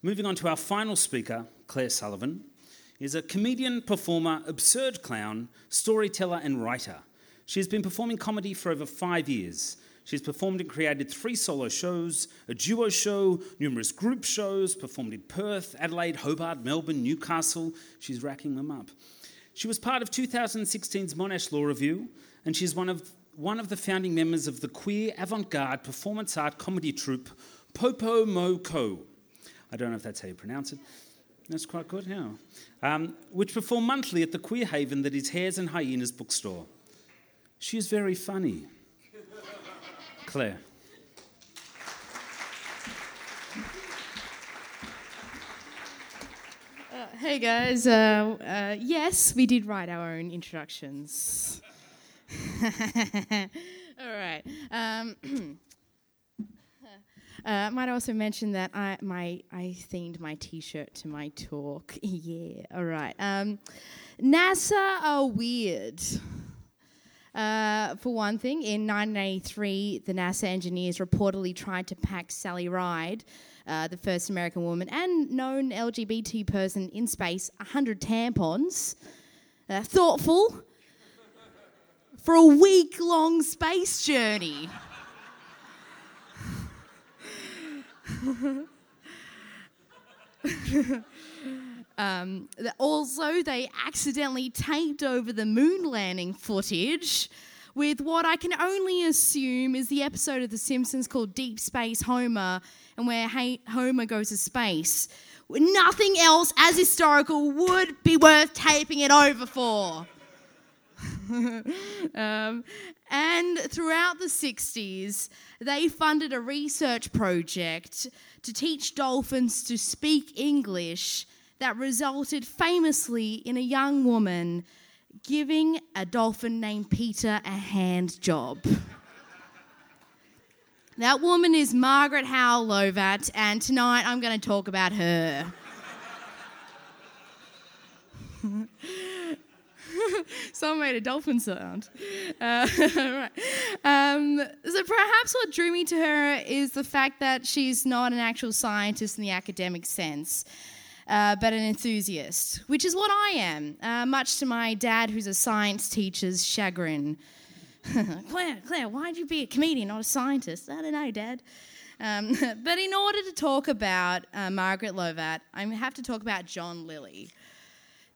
Moving on to our final speaker, Claire Sullivan, is a comedian, performer, absurd clown, storyteller, and writer. She has been performing comedy for over five years. She's performed and created three solo shows, a duo show, numerous group shows, performed in Perth, Adelaide, Hobart, Melbourne, Newcastle. She's racking them up. She was part of 2016's Monash Law Review, and she's one of, one of the founding members of the queer avant garde performance art comedy troupe Popo Mo Co. I don't know if that's how you pronounce it. That's quite good, yeah. Um, which perform monthly at the Queer Haven that is Hares and Hyenas bookstore. She is very funny. Claire. Uh, hey guys, uh, uh, yes, we did write our own introductions. All right. Um, Uh, might also mention that I my I themed my T-shirt to my talk. yeah, all right. Um, NASA are weird. Uh, for one thing, in 1983, the NASA engineers reportedly tried to pack Sally Ride, uh, the first American woman and known LGBT person in space, 100 tampons. Uh, thoughtful for a week long space journey. um, also, they accidentally taped over the moon landing footage with what I can only assume is the episode of The Simpsons called Deep Space Homer, and where Homer goes to space. Nothing else as historical would be worth taping it over for. Um, and throughout the 60s, they funded a research project to teach dolphins to speak English that resulted famously in a young woman giving a dolphin named Peter a hand job. that woman is Margaret Howe Lovatt, and tonight I'm going to talk about her. Someone made a dolphin sound. Uh, right. Um, so perhaps what drew me to her is the fact that she's not an actual scientist in the academic sense. Uh, but an enthusiast, which is what I am, uh, much to my dad, who's a science teacher's chagrin. Claire, Claire, why'd you be a comedian, not a scientist? I don't know, Dad. Um, but in order to talk about uh, Margaret Lovatt, I have to talk about John Lilly.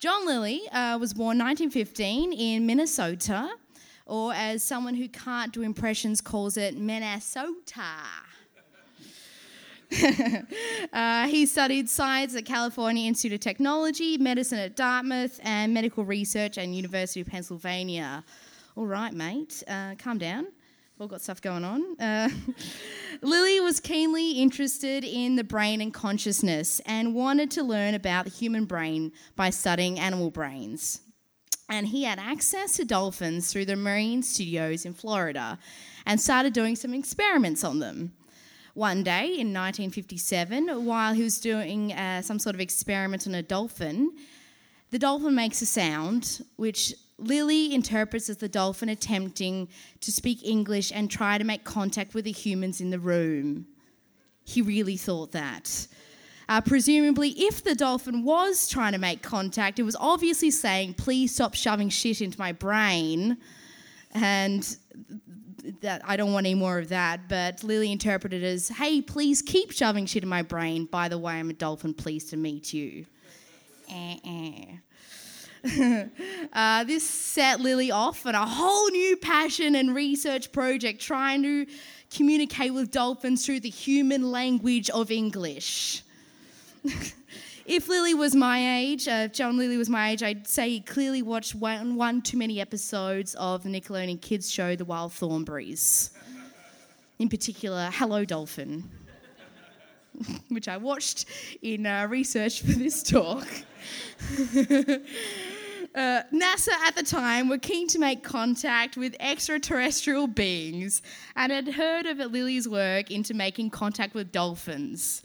John Lilly uh, was born 1915 in Minnesota, or as someone who can't do impressions calls it, Minnesota. uh, he studied science at California Institute of Technology, medicine at Dartmouth, and medical research at University of Pennsylvania. All right, mate, uh, calm down all got stuff going on. Uh, Lilly was keenly interested in the brain and consciousness and wanted to learn about the human brain by studying animal brains. And he had access to dolphins through the marine studios in Florida and started doing some experiments on them. One day in 1957, while he was doing uh, some sort of experiment on a dolphin, the dolphin makes a sound which Lilly interprets as the dolphin attempting to speak English and try to make contact with the humans in the room. He really thought that. Uh, presumably, if the dolphin was trying to make contact, it was obviously saying, Please stop shoving shit into my brain. And that I don't want any more of that. But Lilly interpreted as, Hey, please keep shoving shit in my brain. By the way, I'm a dolphin. Pleased to meet you. Eh, eh. uh, this set Lilly off on a whole new passion and research project trying to communicate with dolphins through the human language of English. if Lilly was my age, uh, John Lilly was my age, I'd say he clearly watched one, one too many episodes of the Nickelodeon kids show The Wild Thornberrys. In particular, Hello Dolphin, which I watched in uh, research for this talk. Uh, NASA at the time were keen to make contact with extraterrestrial beings and had heard of Lilly's work into making contact with dolphins.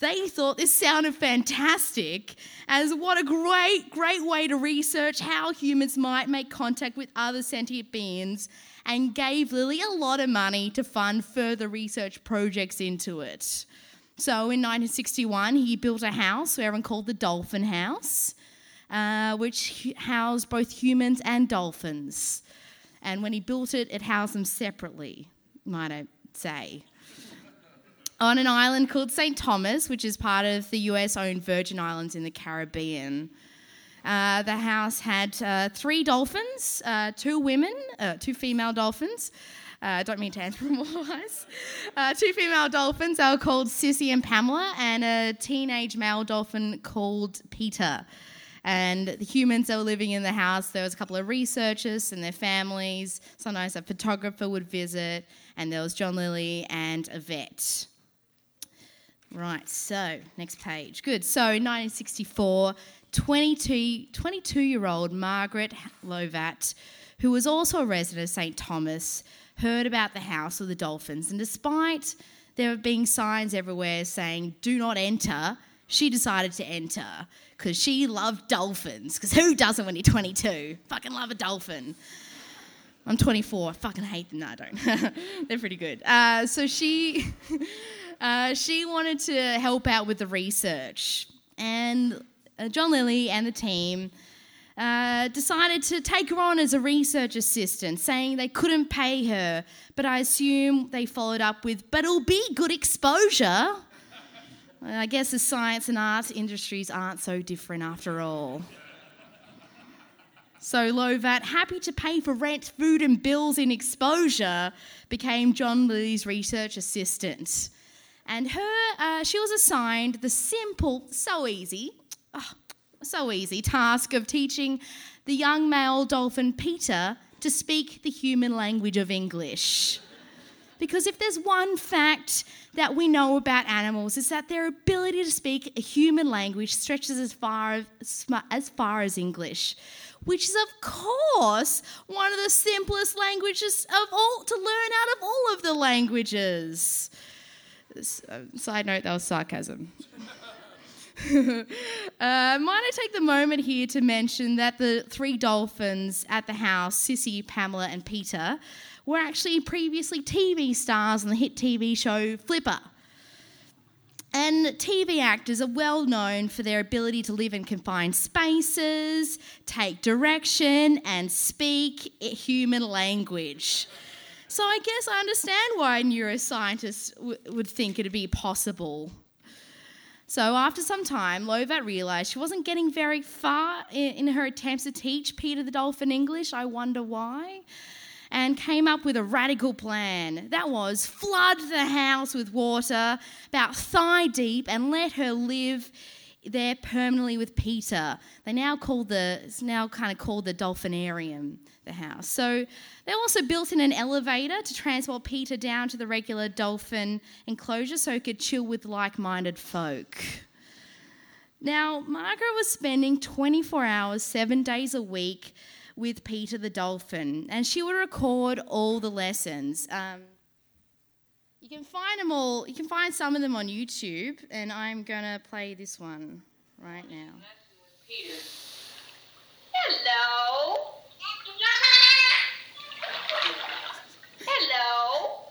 They thought this sounded fantastic, as what a great, great way to research how humans might make contact with other sentient beings, and gave Lilly a lot of money to fund further research projects into it. So in 1961, he built a house everyone called the Dolphin House, uh, which housed both humans and dolphins. And when he built it, it housed them separately, might I say. On an island called St. Thomas, which is part of the US owned Virgin Islands in the Caribbean. Uh, the house had uh, three dolphins, uh, two women, uh, two female dolphins. I uh, don't mean to anthropomorphize. Uh, two female dolphins. They were called Sissy and Pamela, and a teenage male dolphin called Peter. And the humans that were living in the house, there was a couple of researchers and their families. Sometimes a photographer would visit, and there was John Lilly and a vet. Right, so next page. Good. So 1964, 22, 22 year old Margaret Lovatt, who was also a resident of St. Thomas, heard about the house of the dolphins. And despite there being signs everywhere saying, do not enter, she decided to enter because she loved dolphins. Because who doesn't when you're 22? Fucking love a dolphin. I'm 24. I fucking hate them. No, I don't. They're pretty good. Uh, so she, uh, she wanted to help out with the research. And uh, John Lilly and the team uh, decided to take her on as a research assistant, saying they couldn't pay her. But I assume they followed up with, but it'll be good exposure. I guess the science and arts industries aren't so different after all. So Lovatt, happy to pay for rent, food, and bills in exposure, became John Lilly's research assistant. And her, uh, she was assigned the simple, so easy, oh, so easy task of teaching the young male dolphin Peter to speak the human language of English. Because if there's one fact that we know about animals is that their ability to speak a human language stretches as far as, as far as English, which is of course one of the simplest languages of all to learn out of all of the languages. Uh, side note, that was sarcasm. uh, might I take the moment here to mention that the three dolphins at the house, Sissy, Pamela, and Peter, were actually previously TV stars on the hit TV show Flipper. And TV actors are well known for their ability to live in confined spaces, take direction, and speak human language. So I guess I understand why neuroscientists w- would think it'd be possible so after some time, Lovatt realised she wasn't getting very far in, in her attempts to teach Peter the Dolphin English. I wonder why. And came up with a radical plan. That was flood the house with water about thigh deep and let her live there permanently with Peter. They now call the it's now kind of called the Dolphinarium, the house. So they also built in an elevator to transport Peter down to the regular dolphin enclosure so he could chill with like-minded folk. Now, Margaret was spending 24 hours, seven days a week with Peter the dolphin, and she would record all the lessons. Um, you can find them all. You can find some of them on YouTube, and I'm gonna play this one right now. Hello. Hello.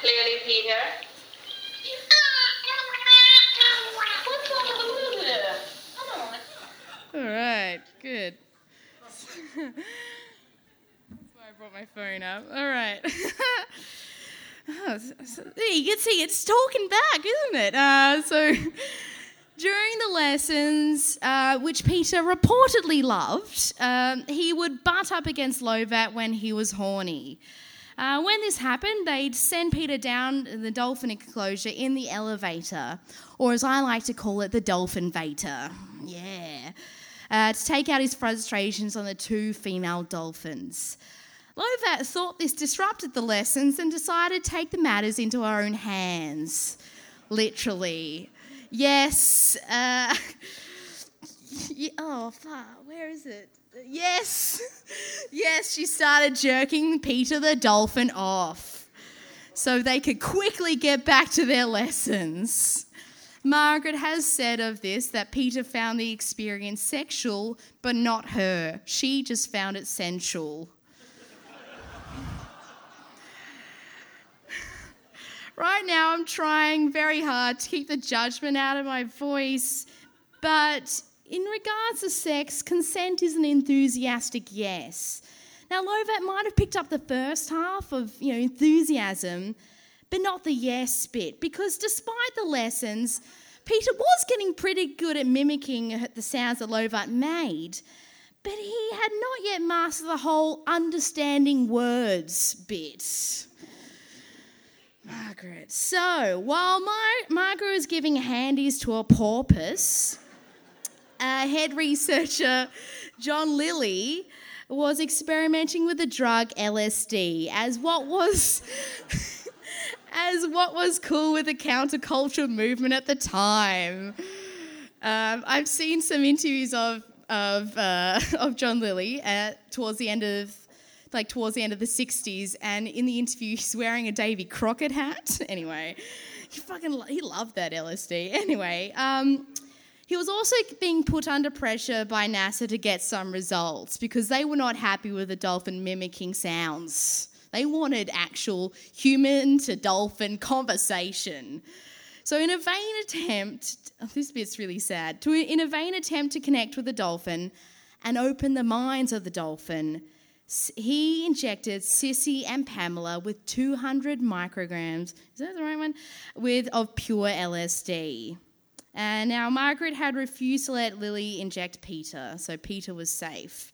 Clearly, Peter. All right, good. That's why I brought my phone up. All right. oh, so, you can see it's talking back, isn't it? Uh, so during the lessons, uh, which Peter reportedly loved, um, he would butt up against Lovatt when he was horny. Uh, when this happened, they'd send Peter down the dolphin enclosure in the elevator, or as I like to call it, the dolphin vator. Yeah. Uh, to take out his frustrations on the two female dolphins. Lovatt thought this disrupted the lessons and decided to take the matters into her own hands. Literally. Yes. Uh, oh, fuck. Where is it? Yes. Yes, she started jerking Peter the dolphin off so they could quickly get back to their lessons. Margaret has said of this that Peter found the experience sexual, but not her. She just found it sensual. right now I'm trying very hard to keep the judgment out of my voice, but in regards to sex, consent is an enthusiastic yes. Now, Lovatt might have picked up the first half of you know enthusiasm, but not the yes bit, because despite the lessons, Peter was getting pretty good at mimicking the sounds that Lovatt made, but he had not yet mastered the whole understanding words bit. Margaret. So, while Mar- Margaret was giving handies to a porpoise, uh, head researcher John Lilly was experimenting with the drug LSD as what was as what was cool with the counterculture movement at the time. Um, I've seen some interviews of of uh, of John Lilly at, towards the end of like towards the end of the 60s and in the interview he's wearing a Davy Crockett hat anyway he fucking he loved that LSD anyway um, he was also being put under pressure by NASA to get some results because they were not happy with the dolphin mimicking sounds. They wanted actual human to dolphin conversation. So, in a vain attempt, oh, this bit's really sad, to, in a vain attempt to connect with the dolphin and open the minds of the dolphin, he injected Sissy and Pamela with 200 micrograms, is that the right one? With of pure LSD. And now Margaret had refused to let Lilly inject Peter, so Peter was safe.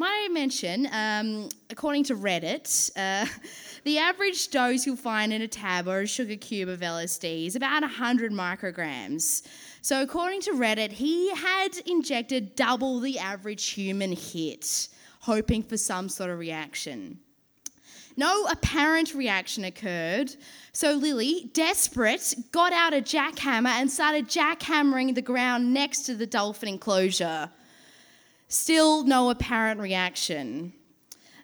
Might I mention, um, according to Reddit, uh, the average dose you'll find in a tab or a sugar cube of LSD is about 100 micrograms. So, according to Reddit, he had injected double the average human hit, hoping for some sort of reaction. No apparent reaction occurred, so Lilly, desperate, got out a jackhammer and started jackhammering the ground next to the dolphin enclosure. Still no apparent reaction.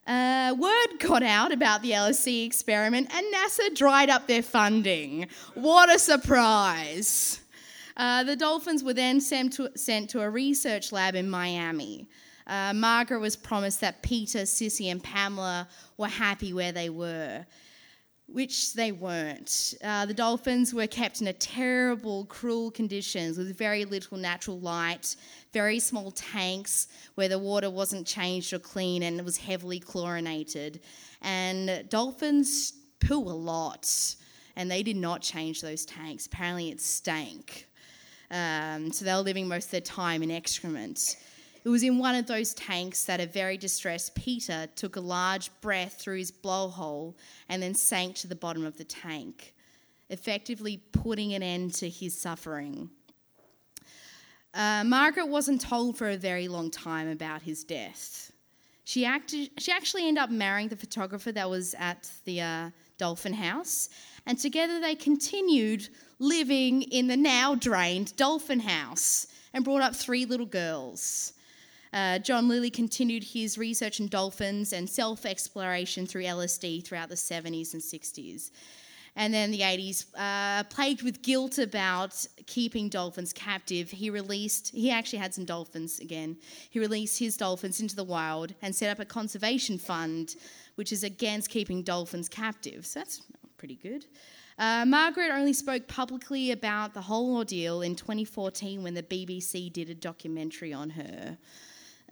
Uh, word got out about the LSD experiment, and NASA dried up their funding. What a surprise! Uh, the dolphins were then sent to, sent to a research lab in Miami. Uh, Margaret was promised that Peter, Sissy, and Pamela were happy where they were, which they weren't. Uh, the dolphins were kept in a terrible, cruel conditions with very little natural light, very small tanks where the water wasn't changed or clean and it was heavily chlorinated. And dolphins poo a lot, and they did not change those tanks. Apparently, it stank. Um, so they were living most of their time in excrement. It was in one of those tanks that a very distressed Peter took a large breath through his blowhole and then sank to the bottom of the tank, effectively putting an end to his suffering. Uh, Margaret wasn't told for a very long time about his death. She, acted, she actually ended up marrying the photographer that was at the uh, Dolphin House, and together they continued living in the now drained Dolphin House and brought up three little girls. Uh, John Lilly continued his research in dolphins and self exploration through LSD throughout the 70s and 60s. And then the 80s, uh, plagued with guilt about keeping dolphins captive, he released, he actually had some dolphins again. He released his dolphins into the wild and set up a conservation fund, which is against keeping dolphins captive. So that's pretty good. Uh, Margaret only spoke publicly about the whole ordeal in 2014 when the BBC did a documentary on her.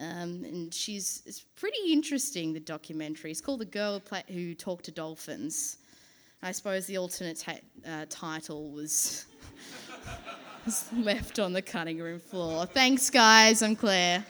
Um, and she's it's pretty interesting. The documentary. It's called "The Girl Who Talked to Dolphins." I suppose the alternate uh, title was, was left on the cutting room floor. Thanks, guys. I'm Claire.